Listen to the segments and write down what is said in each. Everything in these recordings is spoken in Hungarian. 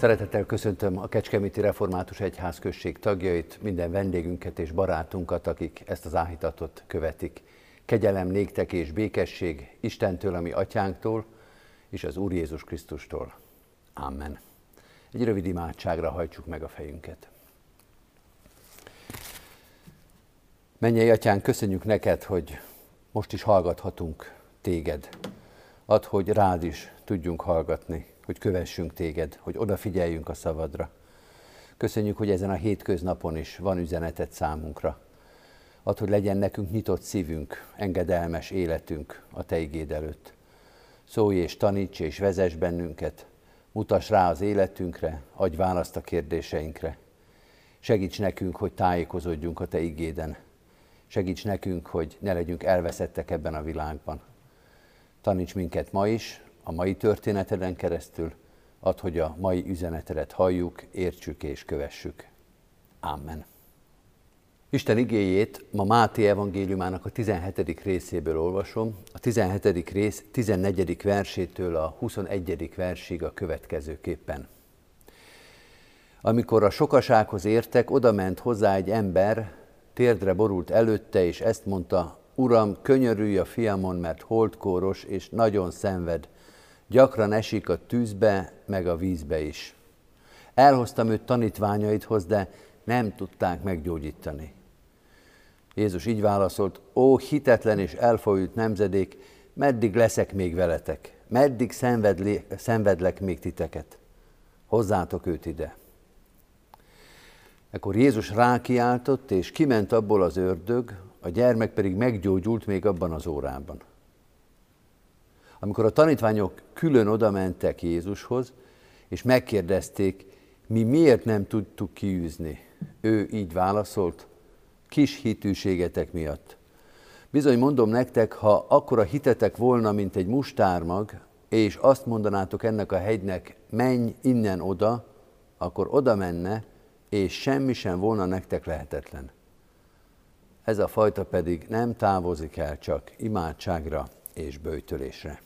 Szeretettel köszöntöm a Kecskeméti Református Egyház község tagjait, minden vendégünket és barátunkat, akik ezt az áhítatot követik. Kegyelem néktek és békesség Istentől, ami atyánktól, és az Úr Jézus Krisztustól. Amen. Egy rövid imádságra hajtsuk meg a fejünket. Mennyei atyán, köszönjük neked, hogy most is hallgathatunk téged. Add, hogy rád is tudjunk hallgatni, hogy kövessünk téged, hogy odafigyeljünk a szavadra. Köszönjük, hogy ezen a hétköznapon is van üzenetet számunkra. Add, hogy legyen nekünk nyitott szívünk, engedelmes életünk a Te igéd előtt. Szólj és taníts és vezess bennünket, mutass rá az életünkre, adj választ a kérdéseinkre. Segíts nekünk, hogy tájékozódjunk a Te igéden. Segíts nekünk, hogy ne legyünk elveszettek ebben a világban. Taníts minket ma is, a mai történeteden keresztül, ad, hogy a mai üzenetedet halljuk, értsük és kövessük. Amen. Isten igéjét ma Máté evangéliumának a 17. részéből olvasom. A 17. rész 14. versétől a 21. versig a következőképpen. Amikor a sokasághoz értek, oda ment hozzá egy ember, térdre borult előtte, és ezt mondta, Uram, könyörülj a fiamon, mert holdkóros és nagyon szenved, gyakran esik a tűzbe, meg a vízbe is. Elhoztam őt tanítványaidhoz, de nem tudták meggyógyítani. Jézus így válaszolt, ó hitetlen és elfolyult nemzedék, meddig leszek még veletek? Meddig szenvedli, szenvedlek még titeket? Hozzátok őt ide. Ekkor Jézus rákiáltott, és kiment abból az ördög, a gyermek pedig meggyógyult még abban az órában. Amikor a tanítványok külön oda mentek Jézushoz, és megkérdezték, mi miért nem tudtuk kiűzni, ő így válaszolt, kis hitűségetek miatt. Bizony mondom nektek, ha akkora hitetek volna, mint egy mustármag, és azt mondanátok ennek a hegynek, menj innen oda, akkor oda menne, és semmi sem volna nektek lehetetlen. Ez a fajta pedig nem távozik el csak imádságra és bőjtölésre.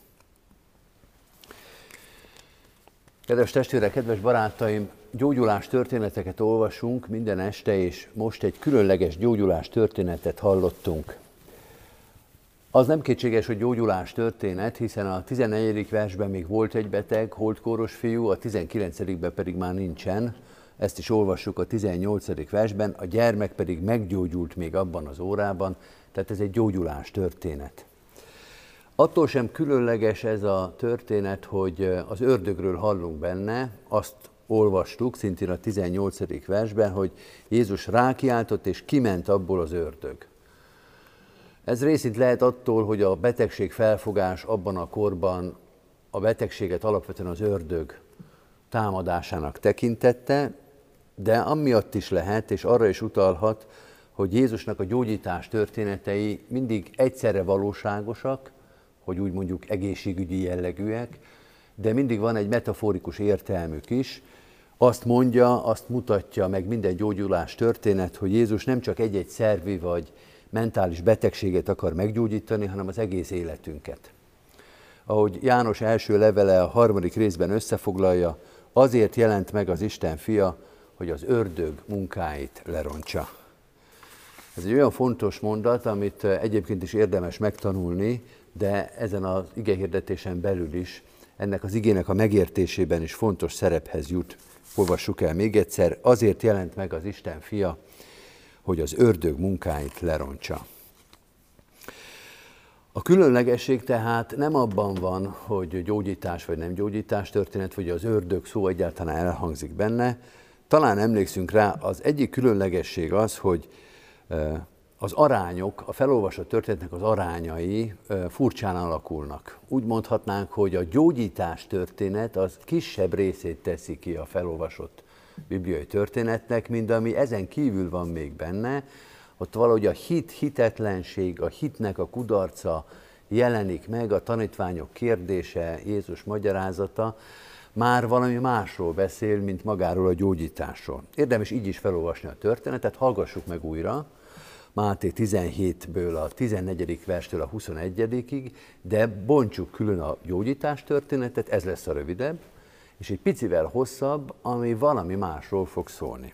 Kedves testvérek, kedves barátaim, gyógyulás történeteket olvasunk minden este, és most egy különleges gyógyulás történetet hallottunk. Az nem kétséges, hogy gyógyulás történet, hiszen a 14. versben még volt egy beteg, holdkóros fiú, a 19. pedig már nincsen. Ezt is olvassuk a 18. versben, a gyermek pedig meggyógyult még abban az órában, tehát ez egy gyógyulás történet. Attól sem különleges ez a történet, hogy az ördögről hallunk benne, azt olvastuk szintén a 18. versben, hogy Jézus rákiáltott és kiment abból az ördög. Ez részint lehet attól, hogy a betegség felfogás abban a korban a betegséget alapvetően az ördög támadásának tekintette, de amiatt is lehet, és arra is utalhat, hogy Jézusnak a gyógyítás történetei mindig egyszerre valóságosak, hogy úgy mondjuk egészségügyi jellegűek, de mindig van egy metaforikus értelmük is. Azt mondja, azt mutatja meg minden gyógyulás történet, hogy Jézus nem csak egy-egy szervi vagy mentális betegséget akar meggyógyítani, hanem az egész életünket. Ahogy János első levele a harmadik részben összefoglalja, azért jelent meg az Isten fia, hogy az ördög munkáit lerontsa. Ez egy olyan fontos mondat, amit egyébként is érdemes megtanulni, de ezen az igehirdetésen belül is ennek az igének a megértésében is fontos szerephez jut. Olvassuk el még egyszer, azért jelent meg az Isten fia, hogy az ördög munkáit lerontsa. A különlegesség tehát nem abban van, hogy gyógyítás vagy nem gyógyítás történet, vagy az ördög szó egyáltalán elhangzik benne. Talán emlékszünk rá, az egyik különlegesség az, hogy az arányok, a felolvasott történetnek az arányai furcsán alakulnak. Úgy mondhatnánk, hogy a gyógyítás történet az kisebb részét teszi ki a felolvasott bibliai történetnek, mint ami ezen kívül van még benne, ott valahogy a hit, hitetlenség, a hitnek a kudarca jelenik meg, a tanítványok kérdése, Jézus magyarázata, már valami másról beszél, mint magáról a gyógyításról. Érdemes így is felolvasni a történetet, hallgassuk meg újra, Máté 17-ből a 14. verstől a 21-ig, de bontsuk külön a gyógyítás történetet, ez lesz a rövidebb, és egy picivel hosszabb, ami valami másról fog szólni.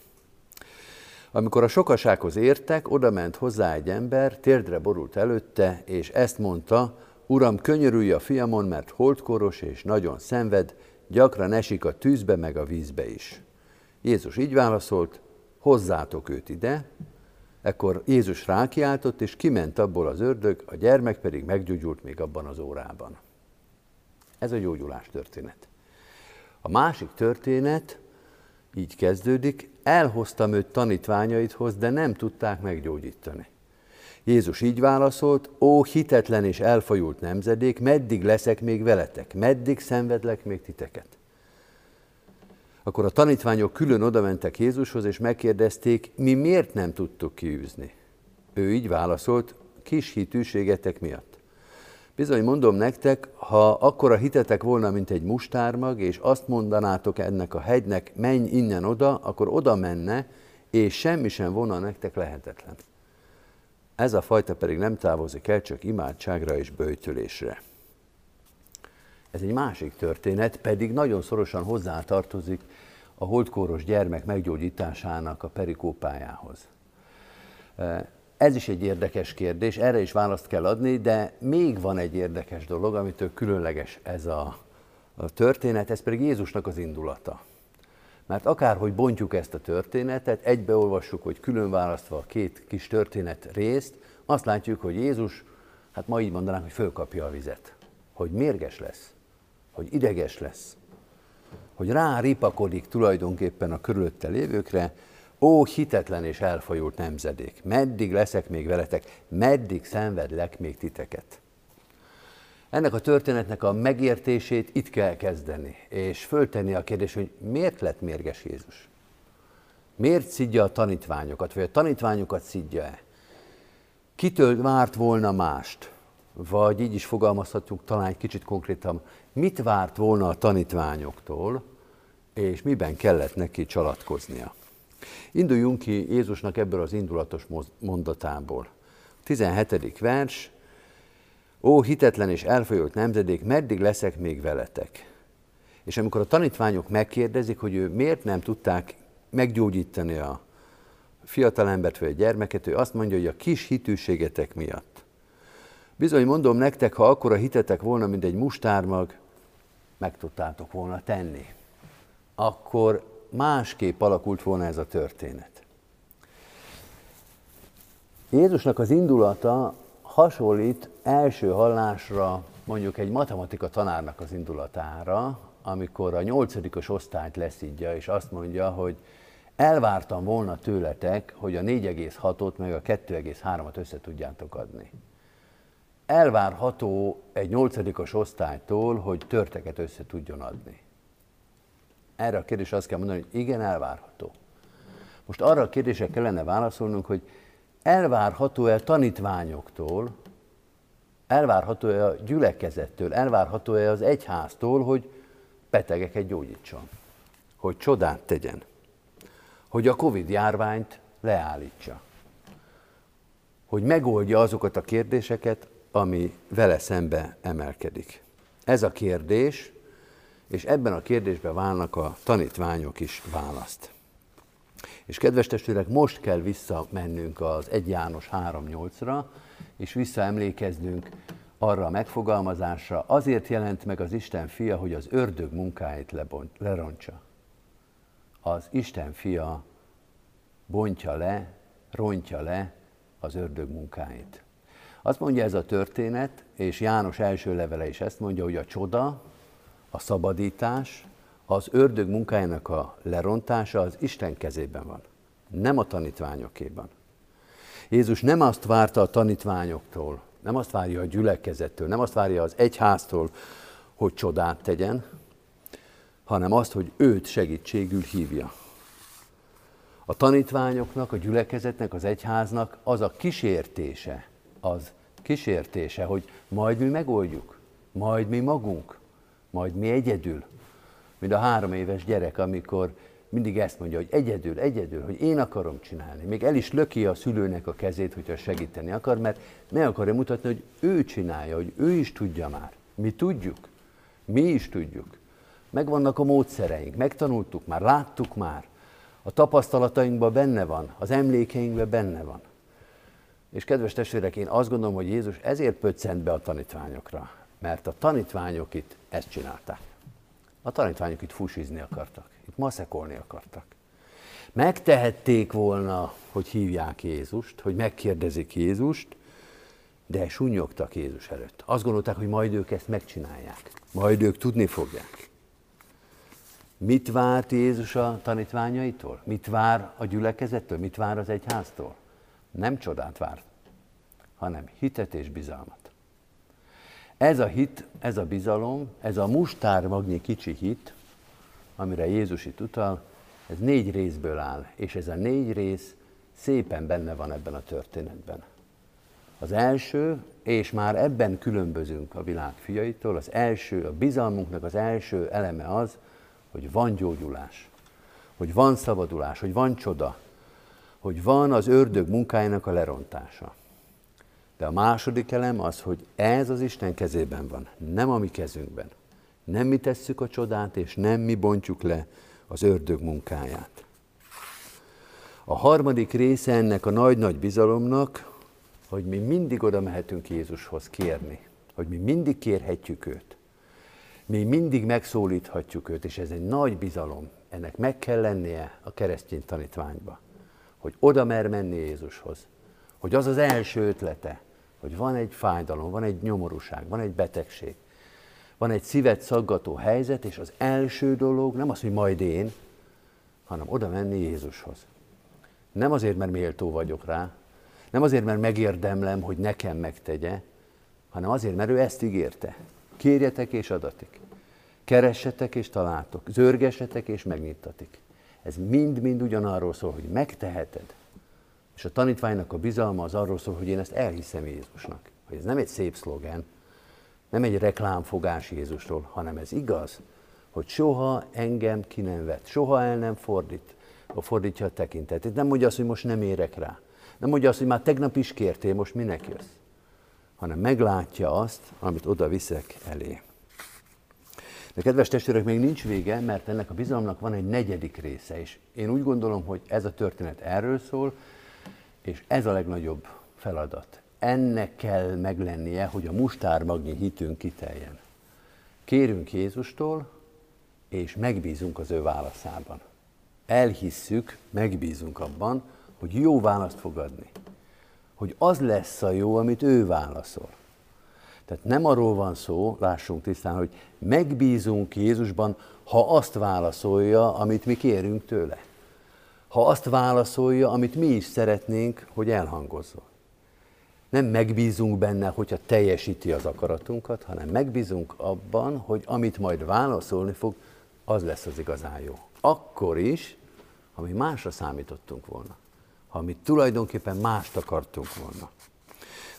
Amikor a sokasághoz értek, oda ment hozzá egy ember, térdre borult előtte, és ezt mondta, Uram, könyörülj a fiamon, mert holdkoros és nagyon szenved, gyakran esik a tűzbe meg a vízbe is. Jézus így válaszolt, hozzátok őt ide, ekkor Jézus rákiáltott, és kiment abból az ördög, a gyermek pedig meggyógyult még abban az órában. Ez a gyógyulás történet. A másik történet így kezdődik, elhoztam őt tanítványaidhoz, de nem tudták meggyógyítani. Jézus így válaszolt, ó hitetlen és elfajult nemzedék, meddig leszek még veletek, meddig szenvedlek még titeket? Akkor a tanítványok külön odamentek Jézushoz, és megkérdezték, mi miért nem tudtuk kiűzni? Ő így válaszolt, kis hitűségetek miatt. Bizony mondom nektek, ha akkora hitetek volna, mint egy mustármag, és azt mondanátok ennek a hegynek, menj innen oda, akkor oda menne, és semmi sem volna nektek lehetetlen. Ez a fajta pedig nem távozik el, csak imádságra és bőjtölésre. Ez egy másik történet, pedig nagyon szorosan hozzátartozik a holdkóros gyermek meggyógyításának a perikópájához. Ez is egy érdekes kérdés, erre is választ kell adni, de még van egy érdekes dolog, amitől különleges ez a, a történet, ez pedig Jézusnak az indulata. Mert akárhogy bontjuk ezt a történetet, egybeolvassuk, hogy külön választva a két kis történet részt, azt látjuk, hogy Jézus, hát ma így mondanánk, hogy fölkapja a vizet. Hogy mérges lesz, hogy ideges lesz, hogy ráripakodik tulajdonképpen a körülötte lévőkre, Ó, hitetlen és elfajult nemzedék, meddig leszek még veletek, meddig szenvedlek még titeket. Ennek a történetnek a megértését itt kell kezdeni, és föltenni a kérdés, hogy miért lett mérges Jézus? Miért szidja a tanítványokat, vagy a tanítványokat szidja-e? Kitől várt volna mást? Vagy így is fogalmazhatjuk talán egy kicsit konkrétan, mit várt volna a tanítványoktól, és miben kellett neki csalatkoznia? Induljunk ki Jézusnak ebből az indulatos mondatából. 17. vers, Ó, hitetlen és elfolyott nemzedék, meddig leszek még veletek? És amikor a tanítványok megkérdezik, hogy ő miért nem tudták meggyógyítani a fiatalembert vagy a gyermeket, ő azt mondja, hogy a kis hitűségetek miatt. Bizony mondom nektek, ha akkora hitetek volna, mint egy mustármag, meg tudtátok volna tenni. Akkor másképp alakult volna ez a történet. Jézusnak az indulata hasonlít első hallásra mondjuk egy matematika tanárnak az indulatára, amikor a nyolcadikos osztályt leszidja, és azt mondja, hogy elvártam volna tőletek, hogy a 4,6-ot meg a 2,3-at össze tudjátok adni. Elvárható egy nyolcadikos osztálytól, hogy törteket össze tudjon adni. Erre a kérdésre azt kell mondani, hogy igen, elvárható. Most arra a kérdésre kellene válaszolnunk, hogy elvárható-e tanítványoktól, elvárható-e a gyülekezettől, elvárható-e az egyháztól, hogy betegeket gyógyítson, hogy csodát tegyen, hogy a Covid járványt leállítsa, hogy megoldja azokat a kérdéseket, ami vele szembe emelkedik. Ez a kérdés és ebben a kérdésben válnak a tanítványok is választ. És kedves testvérek, most kell visszamennünk az 1 János 3.8-ra, és visszaemlékeznünk arra a megfogalmazásra, azért jelent meg az Isten fia, hogy az ördög munkáit lebont, lerontsa. Az Isten fia bontja le, rontja le az ördög munkáit. Azt mondja ez a történet, és János első levele is ezt mondja, hogy a csoda, a szabadítás, az ördög munkájának a lerontása az Isten kezében van, nem a tanítványokéban. Jézus nem azt várta a tanítványoktól, nem azt várja a gyülekezettől, nem azt várja az egyháztól, hogy csodát tegyen, hanem azt, hogy őt segítségül hívja. A tanítványoknak, a gyülekezetnek, az egyháznak az a kísértése, az kísértése, hogy majd mi megoldjuk, majd mi magunk, majd mi egyedül, mint a három éves gyerek, amikor mindig ezt mondja, hogy egyedül, egyedül, hogy én akarom csinálni. Még el is löki a szülőnek a kezét, hogyha segíteni akar, mert meg akarja mutatni, hogy ő csinálja, hogy ő is tudja már. Mi tudjuk, mi is tudjuk, Megvannak a módszereink, megtanultuk már, láttuk már, a tapasztalatainkban benne van, az emlékeinkben benne van. És kedves testvérek, én azt gondolom, hogy Jézus ezért pöccent be a tanítványokra, mert a tanítványok itt ezt csinálták. A tanítványok itt fusizni akartak, itt maszekolni akartak. Megtehették volna, hogy hívják Jézust, hogy megkérdezik Jézust, de sunyogtak Jézus előtt. Azt gondolták, hogy majd ők ezt megcsinálják. Majd ők tudni fogják. Mit várt Jézus a tanítványaitól? Mit vár a gyülekezettől? Mit vár az egyháztól? Nem csodát vár, hanem hitet és bizalmat. Ez a hit, ez a bizalom, ez a mustármagnyi kicsi hit, amire Jézus itt utal, ez négy részből áll, és ez a négy rész szépen benne van ebben a történetben. Az első, és már ebben különbözünk a világ fiaitól, az első, a bizalmunknak az első eleme az, hogy van gyógyulás, hogy van szabadulás, hogy van csoda, hogy van az ördög munkájának a lerontása. De a második elem az, hogy ez az Isten kezében van, nem a mi kezünkben. Nem mi tesszük a csodát, és nem mi bontjuk le az ördög munkáját. A harmadik része ennek a nagy-nagy bizalomnak, hogy mi mindig oda mehetünk Jézushoz kérni, hogy mi mindig kérhetjük őt. Mi mindig megszólíthatjuk őt, és ez egy nagy bizalom. Ennek meg kell lennie a keresztény tanítványba, hogy oda mer menni Jézushoz. Hogy az az első ötlete, hogy van egy fájdalom, van egy nyomorúság, van egy betegség, van egy szívet szaggató helyzet, és az első dolog nem az, hogy majd én, hanem oda menni Jézushoz. Nem azért, mert méltó vagyok rá, nem azért, mert megérdemlem, hogy nekem megtegye, hanem azért, mert ő ezt ígérte. Kérjetek és adatik. Keressetek és találtok. Zörgesetek és megnyitatik. Ez mind-mind ugyanarról szól, hogy megteheted. És a tanítványnak a bizalma az arról szól, hogy én ezt elhiszem Jézusnak. Hogy ez nem egy szép szlogen, nem egy reklámfogás Jézustól, hanem ez igaz, hogy soha engem ki nem vett, soha el nem fordít, fordítja a tekintetét. Nem mondja azt, hogy most nem érek rá. Nem mondja azt, hogy már tegnap is kértél, most minek jössz. Hanem meglátja azt, amit oda viszek elé. De kedves testvérek, még nincs vége, mert ennek a bizalomnak van egy negyedik része, és én úgy gondolom, hogy ez a történet erről szól, és ez a legnagyobb feladat. Ennek kell meglennie, hogy a mustármagnyi hitünk kiteljen. Kérünk Jézustól, és megbízunk az ő válaszában. Elhisszük, megbízunk abban, hogy jó választ fog adni. Hogy az lesz a jó, amit ő válaszol. Tehát nem arról van szó, lássunk tisztán, hogy megbízunk Jézusban, ha azt válaszolja, amit mi kérünk tőle. Ha azt válaszolja, amit mi is szeretnénk, hogy elhangozzon. Nem megbízunk benne, hogyha teljesíti az akaratunkat, hanem megbízunk abban, hogy amit majd válaszolni fog, az lesz az igazán jó. Akkor is, ha mi másra számítottunk volna ha mi tulajdonképpen mást akartunk volna.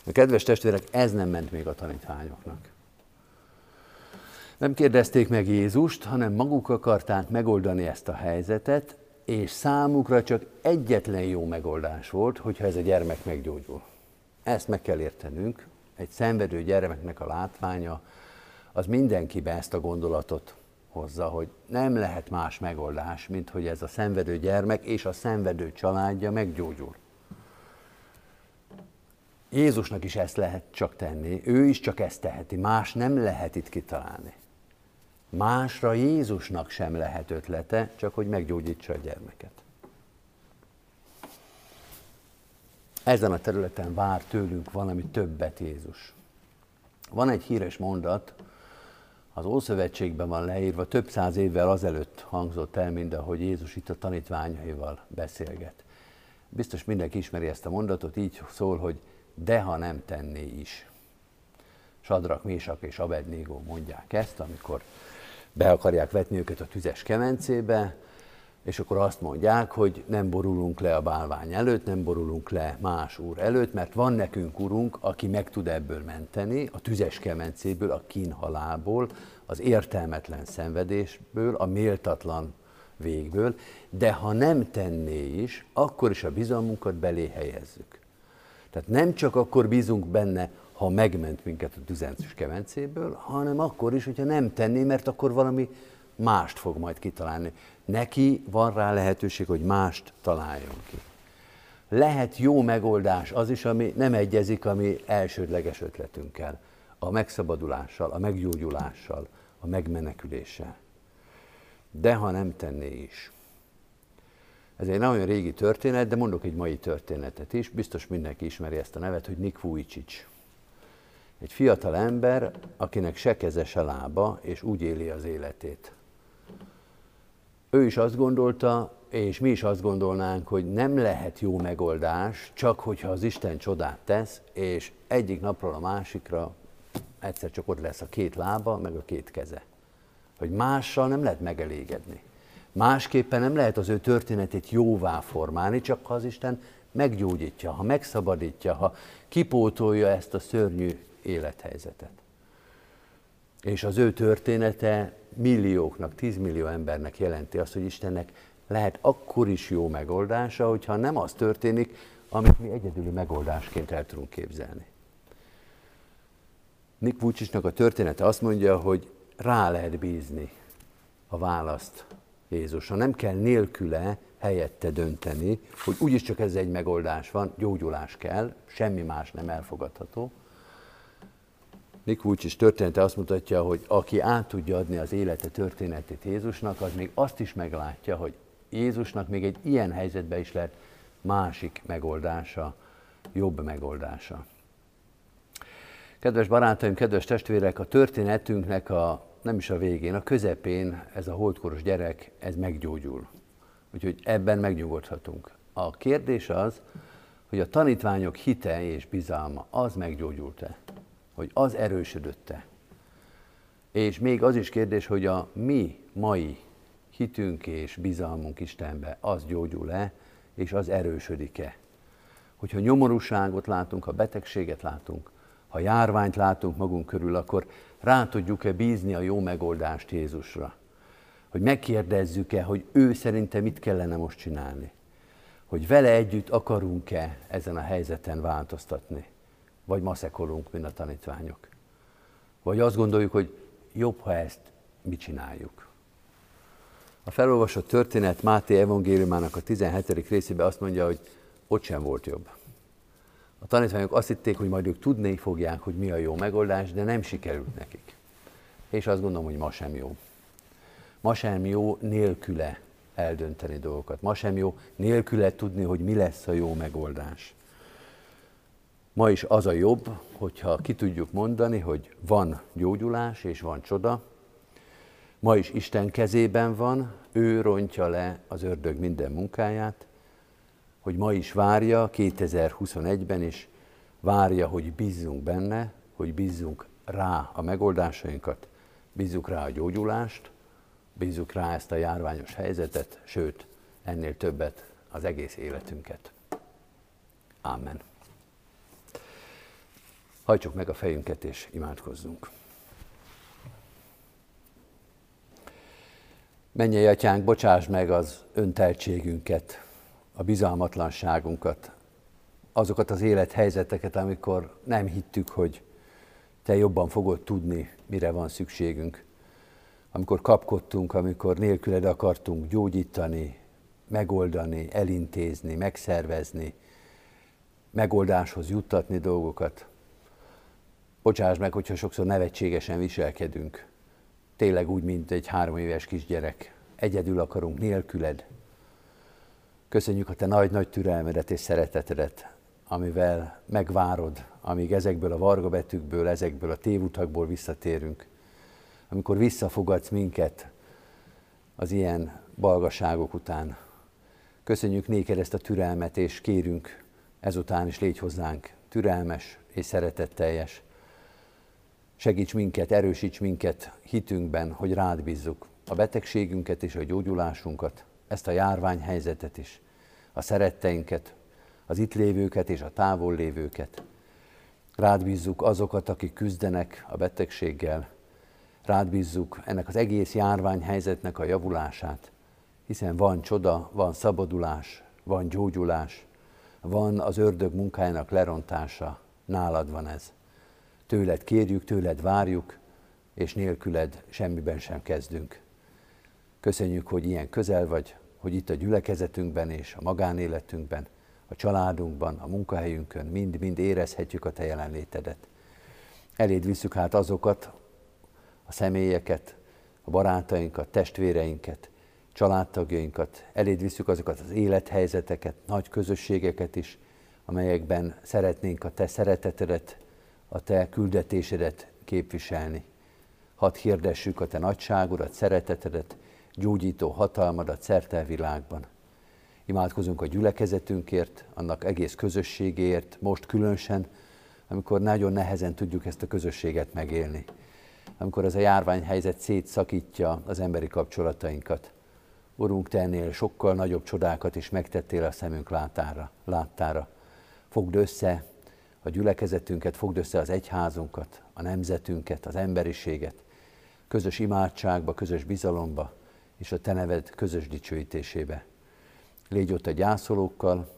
De kedves testvérek, ez nem ment még a tanítványoknak. Nem kérdezték meg Jézust, hanem maguk akarták megoldani ezt a helyzetet, és számukra csak egyetlen jó megoldás volt, hogyha ez a gyermek meggyógyul. Ezt meg kell értenünk. Egy szenvedő gyermeknek a látványa, az mindenkibe ezt a gondolatot hozza, hogy nem lehet más megoldás, mint hogy ez a szenvedő gyermek és a szenvedő családja meggyógyul. Jézusnak is ezt lehet csak tenni, ő is csak ezt teheti, más nem lehet itt kitalálni. Másra Jézusnak sem lehet ötlete, csak hogy meggyógyítsa a gyermeket. Ezen a területen vár tőlünk valami többet Jézus. Van egy híres mondat, az Ószövetségben van leírva, több száz évvel azelőtt hangzott el, mint ahogy Jézus itt a tanítványaival beszélget. Biztos mindenki ismeri ezt a mondatot, így szól, hogy de ha nem tenné is. Sadrak, Mésak és Abednégó mondják ezt, amikor be akarják vetni őket a tüzes kemencébe, és akkor azt mondják, hogy nem borulunk le a bálvány előtt, nem borulunk le más úr előtt, mert van nekünk urunk, aki meg tud ebből menteni, a tüzes kemencéből, a kínhalából, az értelmetlen szenvedésből, a méltatlan végből, de ha nem tenné is, akkor is a bizalmunkat belé helyezzük. Tehát nem csak akkor bízunk benne, ha megment minket a tüzes kemencéből, hanem akkor is, hogyha nem tenné, mert akkor valami mást fog majd kitalálni. Neki van rá lehetőség, hogy mást találjon ki. Lehet jó megoldás az is, ami nem egyezik a mi elsődleges ötletünkkel, a megszabadulással, a meggyógyulással, a megmeneküléssel. De ha nem tenné is. Ez egy nagyon régi történet, de mondok egy mai történetet is. Biztos mindenki ismeri ezt a nevet, hogy Nick Vujicic. Egy fiatal ember, akinek se keze, se lába, és úgy éli az életét. Ő is azt gondolta, és mi is azt gondolnánk, hogy nem lehet jó megoldás, csak hogyha az Isten csodát tesz, és egyik napról a másikra egyszer csak ott lesz a két lába, meg a két keze. Hogy mással nem lehet megelégedni. Másképpen nem lehet az ő történetét jóvá formálni, csak ha az Isten meggyógyítja, ha megszabadítja, ha kipótolja ezt a szörnyű élethelyzetet. És az ő története millióknak, tízmillió embernek jelenti azt, hogy Istennek lehet akkor is jó megoldása, hogyha nem az történik, amit mi egyedüli megoldásként el tudunk képzelni. Nick Vucicnak a története azt mondja, hogy rá lehet bízni a választ Jézusra. Nem kell nélküle helyette dönteni, hogy úgyis csak ez egy megoldás van, gyógyulás kell, semmi más nem elfogadható. Vucic története azt mutatja, hogy aki át tudja adni az élete történetét Jézusnak, az még azt is meglátja, hogy Jézusnak még egy ilyen helyzetben is lehet másik megoldása, jobb megoldása. Kedves barátaim, kedves testvérek, a történetünknek a nem is a végén, a közepén ez a holdkoros gyerek, ez meggyógyul. Úgyhogy ebben megnyugodhatunk. A kérdés az, hogy a tanítványok hite és bizalma, az meggyógyult-e? Hogy az erősödött-e? És még az is kérdés, hogy a mi mai hitünk és bizalmunk Istenbe, az gyógyul-e, és az erősödik-e? Hogyha nyomorúságot látunk, ha betegséget látunk, ha járványt látunk magunk körül, akkor rá tudjuk-e bízni a jó megoldást Jézusra? Hogy megkérdezzük-e, hogy ő szerinte mit kellene most csinálni? Hogy vele együtt akarunk-e ezen a helyzeten változtatni? Vagy maszekolunk, mint a tanítványok? Vagy azt gondoljuk, hogy jobb, ha ezt mi csináljuk? A felolvasott történet Máté evangéliumának a 17. részében azt mondja, hogy ott sem volt jobb. A tanítványok azt hitték, hogy majd ők tudni fogják, hogy mi a jó megoldás, de nem sikerült nekik. És azt gondolom, hogy ma sem jó. Ma sem jó nélküle eldönteni dolgokat. Ma sem jó nélküle tudni, hogy mi lesz a jó megoldás. Ma is az a jobb, hogyha ki tudjuk mondani, hogy van gyógyulás és van csoda. Ma is Isten kezében van, ő rontja le az ördög minden munkáját, hogy ma is várja 2021-ben is, várja, hogy bízzunk benne, hogy bízzunk rá a megoldásainkat, bízzuk rá a gyógyulást, bízzuk rá ezt a járványos helyzetet, sőt, ennél többet az egész életünket. Amen. Hajtsuk meg a fejünket és imádkozzunk. Menjél, atyánk, bocsáss meg az önteltségünket, a bizalmatlanságunkat, azokat az élethelyzeteket, amikor nem hittük, hogy te jobban fogod tudni, mire van szükségünk. Amikor kapkodtunk, amikor nélküled akartunk gyógyítani, megoldani, elintézni, megszervezni, megoldáshoz juttatni dolgokat. Bocsáss meg, hogyha sokszor nevetségesen viselkedünk. Tényleg úgy, mint egy három éves kisgyerek. Egyedül akarunk nélküled, Köszönjük a te nagy-nagy türelmedet és szeretetedet, amivel megvárod, amíg ezekből a varga betűkből, ezekből a tévutakból visszatérünk. Amikor visszafogadsz minket az ilyen balgaságok után. Köszönjük néked ezt a türelmet, és kérünk ezután is légy hozzánk türelmes és szeretetteljes. Segíts minket, erősíts minket hitünkben, hogy rád bízzuk a betegségünket és a gyógyulásunkat, ezt a járványhelyzetet is a szeretteinket, az itt lévőket és a távol lévőket. Rád bízzuk azokat, akik küzdenek a betegséggel, rád bízzuk ennek az egész járványhelyzetnek a javulását, hiszen van csoda, van szabadulás, van gyógyulás, van az ördög munkájának lerontása, nálad van ez. Tőled kérjük, tőled várjuk, és nélküled semmiben sem kezdünk. Köszönjük, hogy ilyen közel vagy, hogy itt a gyülekezetünkben és a magánéletünkben, a családunkban, a munkahelyünkön mind-mind érezhetjük a Te jelenlétedet. Eléd visszük hát azokat, a személyeket, a barátainkat, testvéreinket, családtagjainkat, eléd visszük azokat az élethelyzeteket, nagy közösségeket is, amelyekben szeretnénk a Te szeretetedet, a Te küldetésedet képviselni. Hadd hirdessük a Te nagyságodat, szeretetedet, gyógyító hatalmadat szerte a világban. Imádkozunk a gyülekezetünkért, annak egész közösségéért, most különösen, amikor nagyon nehezen tudjuk ezt a közösséget megélni. Amikor ez a járványhelyzet szétszakítja az emberi kapcsolatainkat. Urunk, te ennél sokkal nagyobb csodákat is megtettél a szemünk látára. láttára. Fogd össze a gyülekezetünket, fogd össze az egyházunkat, a nemzetünket, az emberiséget, közös imádságba, közös bizalomba, és a Te neved közös dicsőítésébe. Légy ott a gyászolókkal,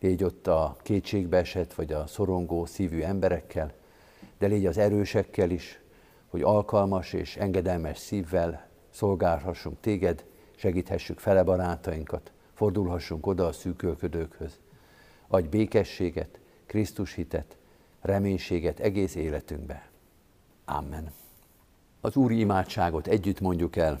légy ott a kétségbe esett vagy a szorongó szívű emberekkel, de légy az erősekkel is, hogy alkalmas és engedelmes szívvel szolgálhassunk téged, segíthessük fele barátainkat, fordulhassunk oda a szűkölködőkhöz. Adj békességet, Krisztus hitet, reménységet egész életünkbe. Amen. Az Úri imádságot együtt mondjuk el.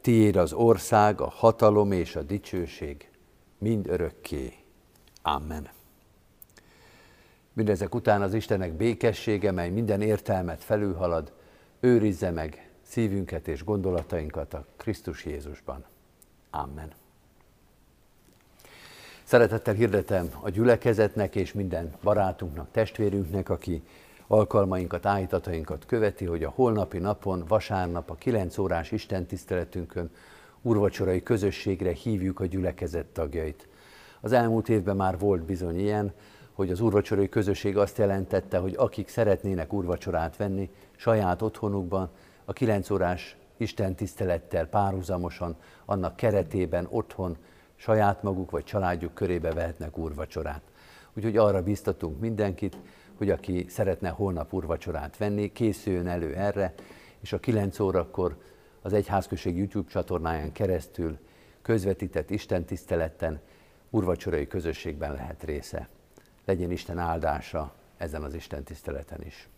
tiéd az ország, a hatalom és a dicsőség mind örökké. Amen. Mindezek után az Istenek békessége, mely minden értelmet felülhalad, őrizze meg szívünket és gondolatainkat a Krisztus Jézusban. Amen. Szeretettel hirdetem a gyülekezetnek és minden barátunknak, testvérünknek, aki alkalmainkat, állítatainkat követi, hogy a holnapi napon, vasárnap a 9 órás Isten tiszteletünkön urvacsorai közösségre hívjuk a gyülekezet tagjait. Az elmúlt évben már volt bizony ilyen, hogy az urvacsorai közösség azt jelentette, hogy akik szeretnének urvacsorát venni saját otthonukban, a 9 órás Isten tisztelettel párhuzamosan, annak keretében otthon saját maguk vagy családjuk körébe vehetnek úrvacsorát. Úgyhogy arra biztatunk mindenkit, hogy aki szeretne holnap úrvacsorát venni, készüljön elő erre, és a 9 órakor az Egyházközség YouTube csatornáján keresztül közvetített Isten tiszteleten úrvacsorai közösségben lehet része. Legyen Isten áldása ezen az Isten tiszteleten is.